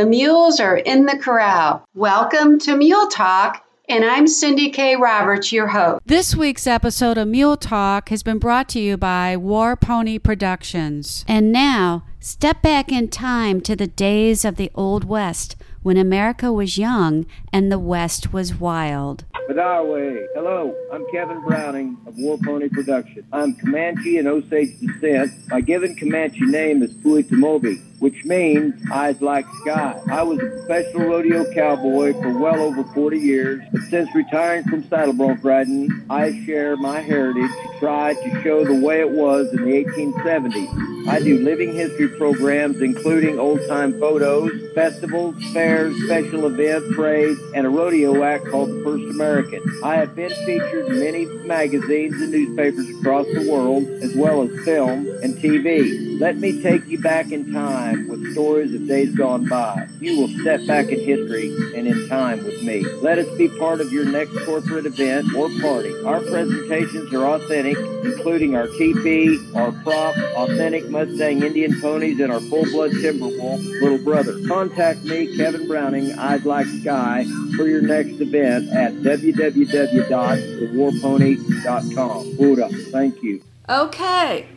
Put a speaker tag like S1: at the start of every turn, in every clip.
S1: The mules are in the corral. Welcome to Mule Talk, and I'm Cindy K. Roberts, your host.
S2: This week's episode of Mule Talk has been brought to you by War Pony Productions. And now, step back in time to the days of the Old West when America was young and the West was wild.
S3: Badawe. Hello, I'm Kevin Browning of War Pony Productions. I'm Comanche and Osage descent. My given Comanche name is Puitamobi, which means eyes like sky. I was a professional rodeo cowboy for well over 40 years, but since retiring from saddle bronc riding, I share my heritage, try to show the way it was in the 1870s. I do living history programs including old-time photos, festivals, fairs, special events, parades, and a rodeo act called the First American. I have been featured in many magazines and newspapers across the world, as well as film and TV. Let me take you back in time with stories of days gone by. You will step back in history and in time with me. Let us be part of your next corporate event or party. Our presentations are authentic, including our teepee, our prop, authentic Mustang Indian ponies, and our full-blood Timberwolf little brother. Contact me, Kevin Browning, Eyes Like Sky, for your next event at www.thewarpony.com. Buddha, thank you.
S1: Okay,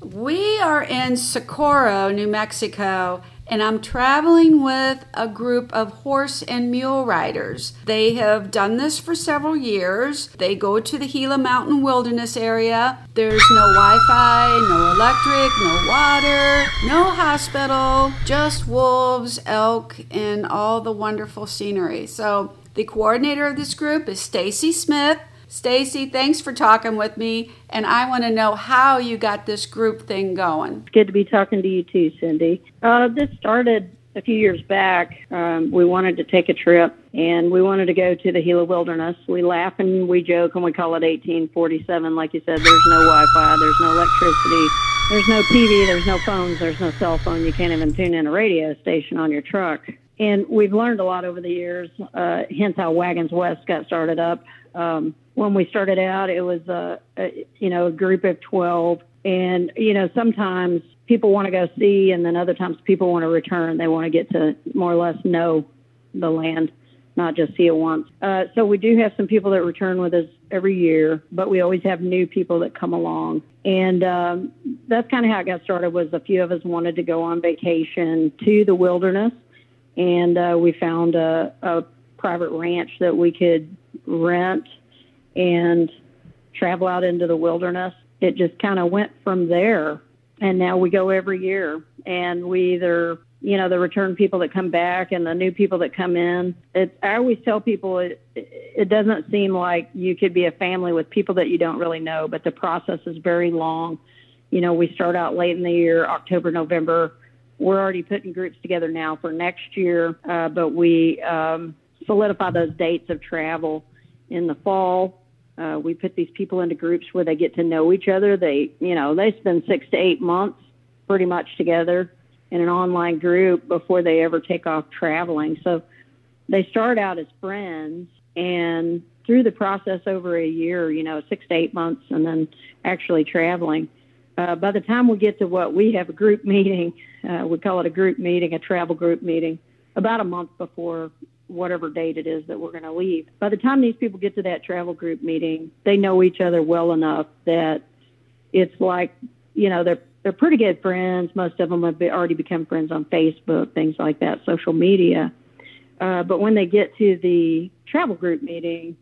S1: we are in Socorro, New Mexico, and I'm traveling with a group of horse and mule riders. They have done this for several years. They go to the Gila Mountain Wilderness area. There's no Wi Fi, no electric, no water, no hospital, just wolves, elk, and all the wonderful scenery. So, the coordinator of this group is Stacy Smith. Stacy, thanks for talking with me, and I want to know how you got this group thing going.
S4: It's good to be talking to you too, Cindy. Uh, this started a few years back. Um, we wanted to take a trip, and we wanted to go to the Gila Wilderness. We laugh and we joke, and we call it 1847. Like you said, there's no Wi-Fi, there's no electricity, there's no TV, there's no phones, there's no cell phone. You can't even tune in a radio station on your truck. And we've learned a lot over the years, uh, hence how Wagons West got started up. Um, when we started out, it was a, a you know a group of twelve, and you know sometimes people want to go see, and then other times people want to return. They want to get to more or less know the land, not just see it once. Uh, so we do have some people that return with us every year, but we always have new people that come along, and um, that's kind of how it got started. Was a few of us wanted to go on vacation to the wilderness, and uh, we found a, a private ranch that we could rent and travel out into the wilderness. It just kind of went from there. And now we go every year and we either, you know, the return people that come back and the new people that come in. It's, I always tell people it, it doesn't seem like you could be a family with people that you don't really know, but the process is very long. You know, we start out late in the year, October, November. We're already putting groups together now for next year, uh, but we um, solidify those dates of travel in the fall uh, we put these people into groups where they get to know each other. They, you know, they spend six to eight months pretty much together in an online group before they ever take off traveling. So they start out as friends and through the process over a year, you know, six to eight months and then actually traveling. Uh, by the time we get to what we have a group meeting, uh, we call it a group meeting, a travel group meeting, about a month before whatever date it is that we're going to leave. By the time these people get to that travel group meeting, they know each other well enough that it's like, you know, they're they're pretty good friends. Most of them have already become friends on Facebook, things like that, social media. Uh, but when they get to the travel group meeting,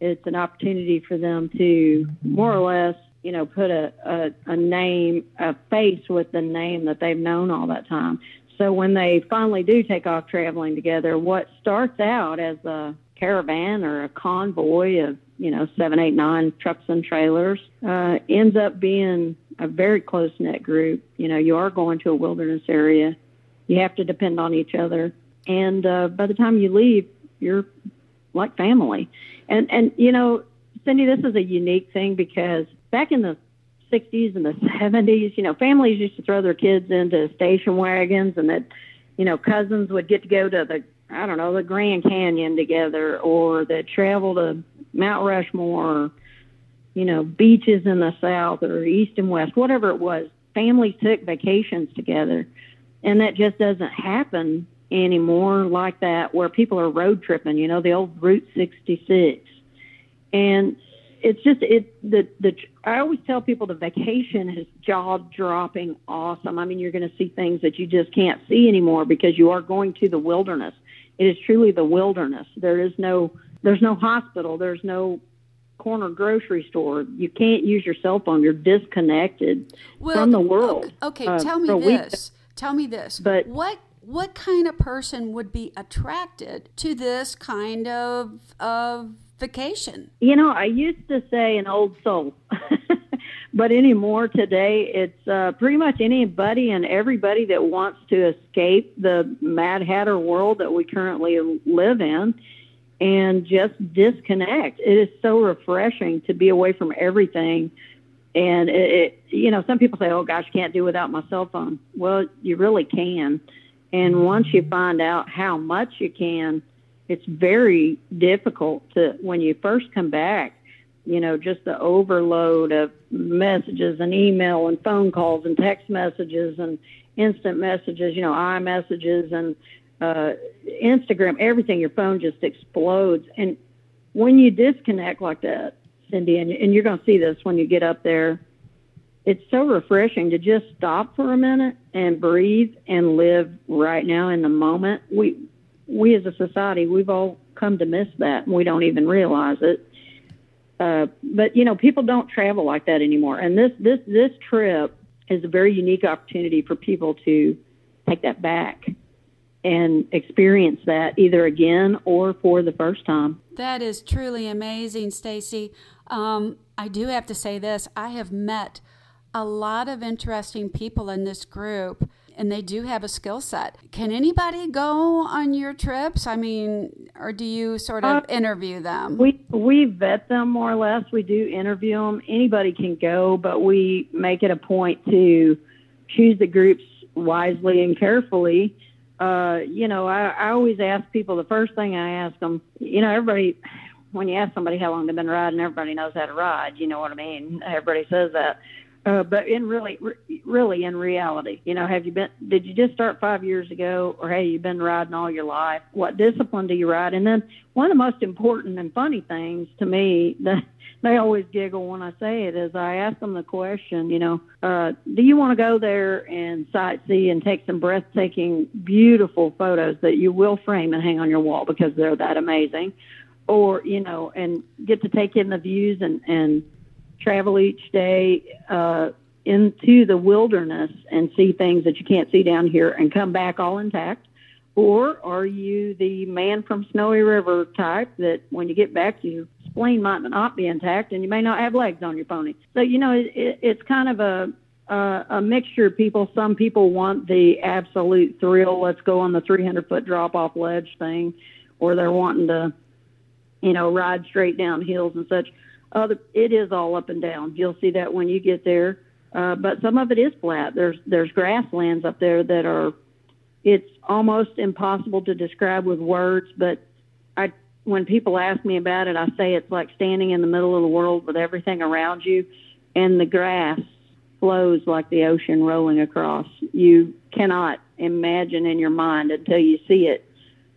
S4: it's an opportunity for them to more or less, you know, put a, a, a name, a face with the name that they've known all that time. So when they finally do take off traveling together, what starts out as a caravan or a convoy of you know seven, eight, nine trucks and trailers uh, ends up being a very close knit group. You know, you are going to a wilderness area. You have to depend on each other, and uh, by the time you leave, you're like family. And and you know, Cindy, this is a unique thing because back in the 60s and the 70s, you know, families used to throw their kids into station wagons and that, you know, cousins would get to go to the, I don't know, the Grand Canyon together or that travel to Mount Rushmore, or, you know, beaches in the South or East and West, whatever it was. Families took vacations together. And that just doesn't happen anymore like that where people are road tripping, you know, the old Route 66. And it's just it the the I always tell people the vacation is jaw dropping awesome. I mean, you're going to see things that you just can't see anymore because you are going to the wilderness. It is truly the wilderness. There is no there's no hospital. There's no corner grocery store. You can't use your cell phone. You're disconnected well, from the world.
S1: Okay. Uh, tell me this. Tell me this. But what what kind of person would be attracted to this kind of of vacation?
S4: You know, I used to say an old soul. but anymore today it's uh, pretty much anybody and everybody that wants to escape the mad hatter world that we currently live in and just disconnect it is so refreshing to be away from everything and it, it you know some people say oh gosh can't do without my cell phone well you really can and once you find out how much you can it's very difficult to when you first come back you know just the overload of messages and email and phone calls and text messages and instant messages you know i messages and uh, Instagram everything your phone just explodes. And when you disconnect like that Cindy and, and you're going to see this when you get up there it's so refreshing to just stop for a minute and breathe and live right now in the moment. We we as a society, we've all come to miss that and we don't even realize it. Uh, but you know, people don't travel like that anymore. And this this this trip is a very unique opportunity for people to take that back and experience that either again or for the first time.
S1: That is truly amazing, Stacy. Um, I do have to say this: I have met a lot of interesting people in this group and they do have a skill set. Can anybody go on your trips? I mean, or do you sort of uh, interview them?
S4: We we vet them more or less. We do interview them. Anybody can go, but we make it a point to choose the groups wisely and carefully. Uh, you know, I, I always ask people the first thing I ask them. You know, everybody when you ask somebody how long they've been riding, everybody knows how to ride. You know what I mean? Everybody says that. Uh, but in really, really in reality, you know, have you been? Did you just start five years ago, or have you been riding all your life? What discipline do you ride? And then one of the most important and funny things to me that they always giggle when I say it is I ask them the question, you know, uh, do you want to go there and sightsee and take some breathtaking, beautiful photos that you will frame and hang on your wall because they're that amazing, or you know, and get to take in the views and and travel each day uh, into the wilderness and see things that you can't see down here and come back all intact? Or are you the man from Snowy River type that when you get back, your spleen might not be intact and you may not have legs on your pony? So, you know, it, it, it's kind of a, a, a mixture of people. Some people want the absolute thrill. Let's go on the 300 foot drop off ledge thing, or they're wanting to, you know, ride straight down hills and such. Other, it is all up and down. You'll see that when you get there. Uh, but some of it is flat. There's there's grasslands up there that are. It's almost impossible to describe with words. But I, when people ask me about it, I say it's like standing in the middle of the world with everything around you, and the grass flows like the ocean rolling across. You cannot imagine in your mind until you see it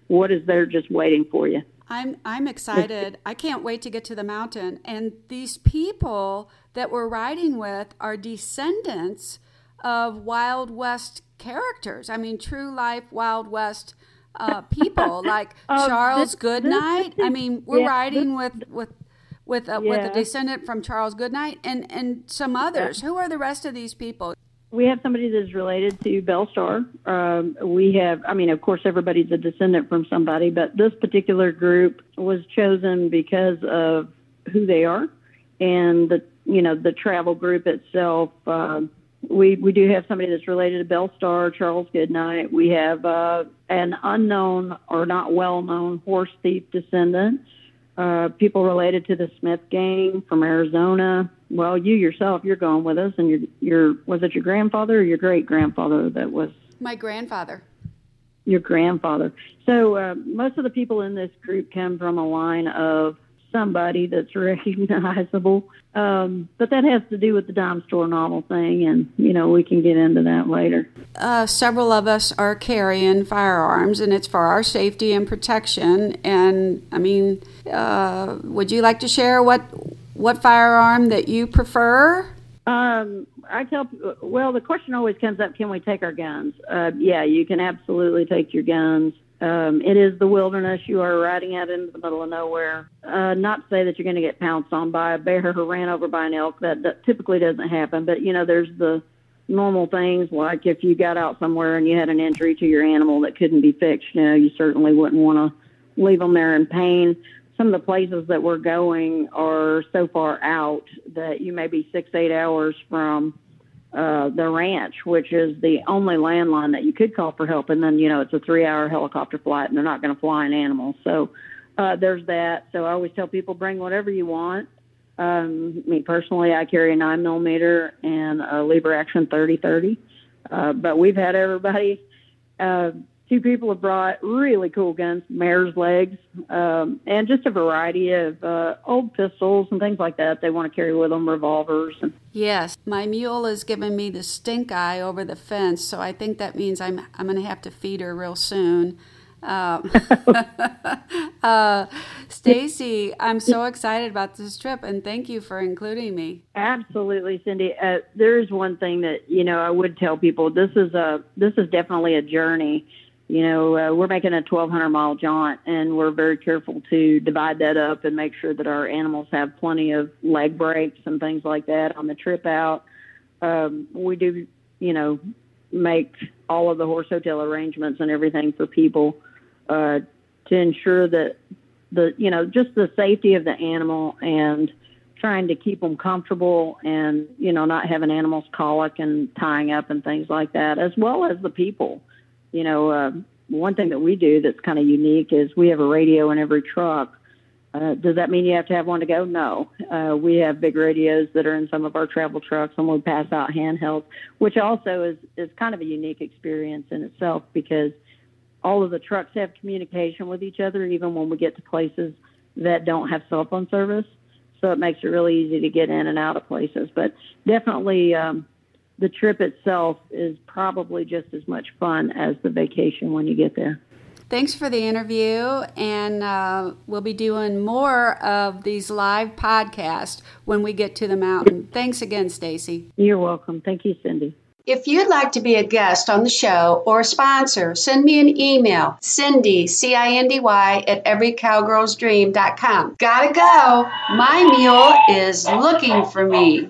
S4: what is there just waiting for you.
S1: I'm I'm excited. I can't wait to get to the mountain. And these people that we're riding with are descendants of Wild West characters. I mean, true life Wild West uh, people like oh, Charles this, Goodnight. This, I mean, we're yeah, riding this, with with with a, yeah. with a descendant from Charles Goodnight and and some others. Yeah. Who are the rest of these people?
S4: We have somebody that's related to Belle Starr. Um, we have, I mean, of course, everybody's a descendant from somebody, but this particular group was chosen because of who they are and the, you know, the travel group itself. Uh, we we do have somebody that's related to Belle Starr, Charles Goodnight. We have uh, an unknown or not well known horse thief descendant. Uh, people related to the Smith gang from Arizona well, you yourself, you're going with us, and your your was it your grandfather or your great grandfather that was
S1: my grandfather.
S4: Your grandfather. So uh, most of the people in this group come from a line of somebody that's recognizable. Um, but that has to do with the dime store novel thing, and you know we can get into that later.
S1: Uh, several of us are carrying firearms, and it's for our safety and protection. And I mean, uh, would you like to share what what firearm that you prefer?
S4: Um, I tell well, the question always comes up: Can we take our guns? Uh, yeah, you can absolutely take your guns. Um, it is the wilderness. You are riding out into the middle of nowhere. Uh, not to say that you're going to get pounced on by a bear or ran over by an elk. That, that typically doesn't happen. But you know, there's the normal things like if you got out somewhere and you had an injury to your animal that couldn't be fixed. You know, you certainly wouldn't want to leave them there in pain. Some of the places that we're going are so far out that you may be six, eight hours from uh, the ranch, which is the only landline that you could call for help. And then, you know, it's a three hour helicopter flight and they're not going to fly an animal. So uh, there's that. So I always tell people bring whatever you want. Um, me personally, I carry a nine millimeter and a Lever Action 30 30. Uh, but we've had everybody uh, two people have brought really cool guns, mare's legs, um, and just a variety of uh, old pistols and things like that. They want to carry with them revolvers. And-
S1: yes, my mule is giving me the stink eye over the fence, so I think that means I'm I'm going to have to feed her real soon. Um, uh, Stacy, I'm so excited about this trip, and thank you for including me.
S4: Absolutely, Cindy. Uh, there is one thing that you know I would tell people. This is a this is definitely a journey you know, uh, we're making a 1,200 mile jaunt, and we're very careful to divide that up and make sure that our animals have plenty of leg breaks and things like that on the trip out. Um, we do, you know, make all of the horse hotel arrangements and everything for people uh, to ensure that the, you know, just the safety of the animal and trying to keep them comfortable and, you know, not having animals colic and tying up and things like that, as well as the people you know, uh, one thing that we do that's kind of unique is we have a radio in every truck. Uh, does that mean you have to have one to go? No. Uh, we have big radios that are in some of our travel trucks, and we pass out handhelds, which also is is kind of a unique experience in itself because all of the trucks have communication with each other, even when we get to places that don't have cell phone service. So it makes it really easy to get in and out of places. But definitely, um, the trip itself is probably just as much fun as the vacation when you get there.
S1: Thanks for the interview, and uh, we'll be doing more of these live podcasts when we get to the mountain. Thanks again, Stacy.
S4: You're welcome. Thank you, Cindy.
S1: If you'd like to be a guest on the show or a sponsor, send me an email, Cindy, C I N D Y, at everycowgirlsdream.com. Gotta go. My mule is looking for me.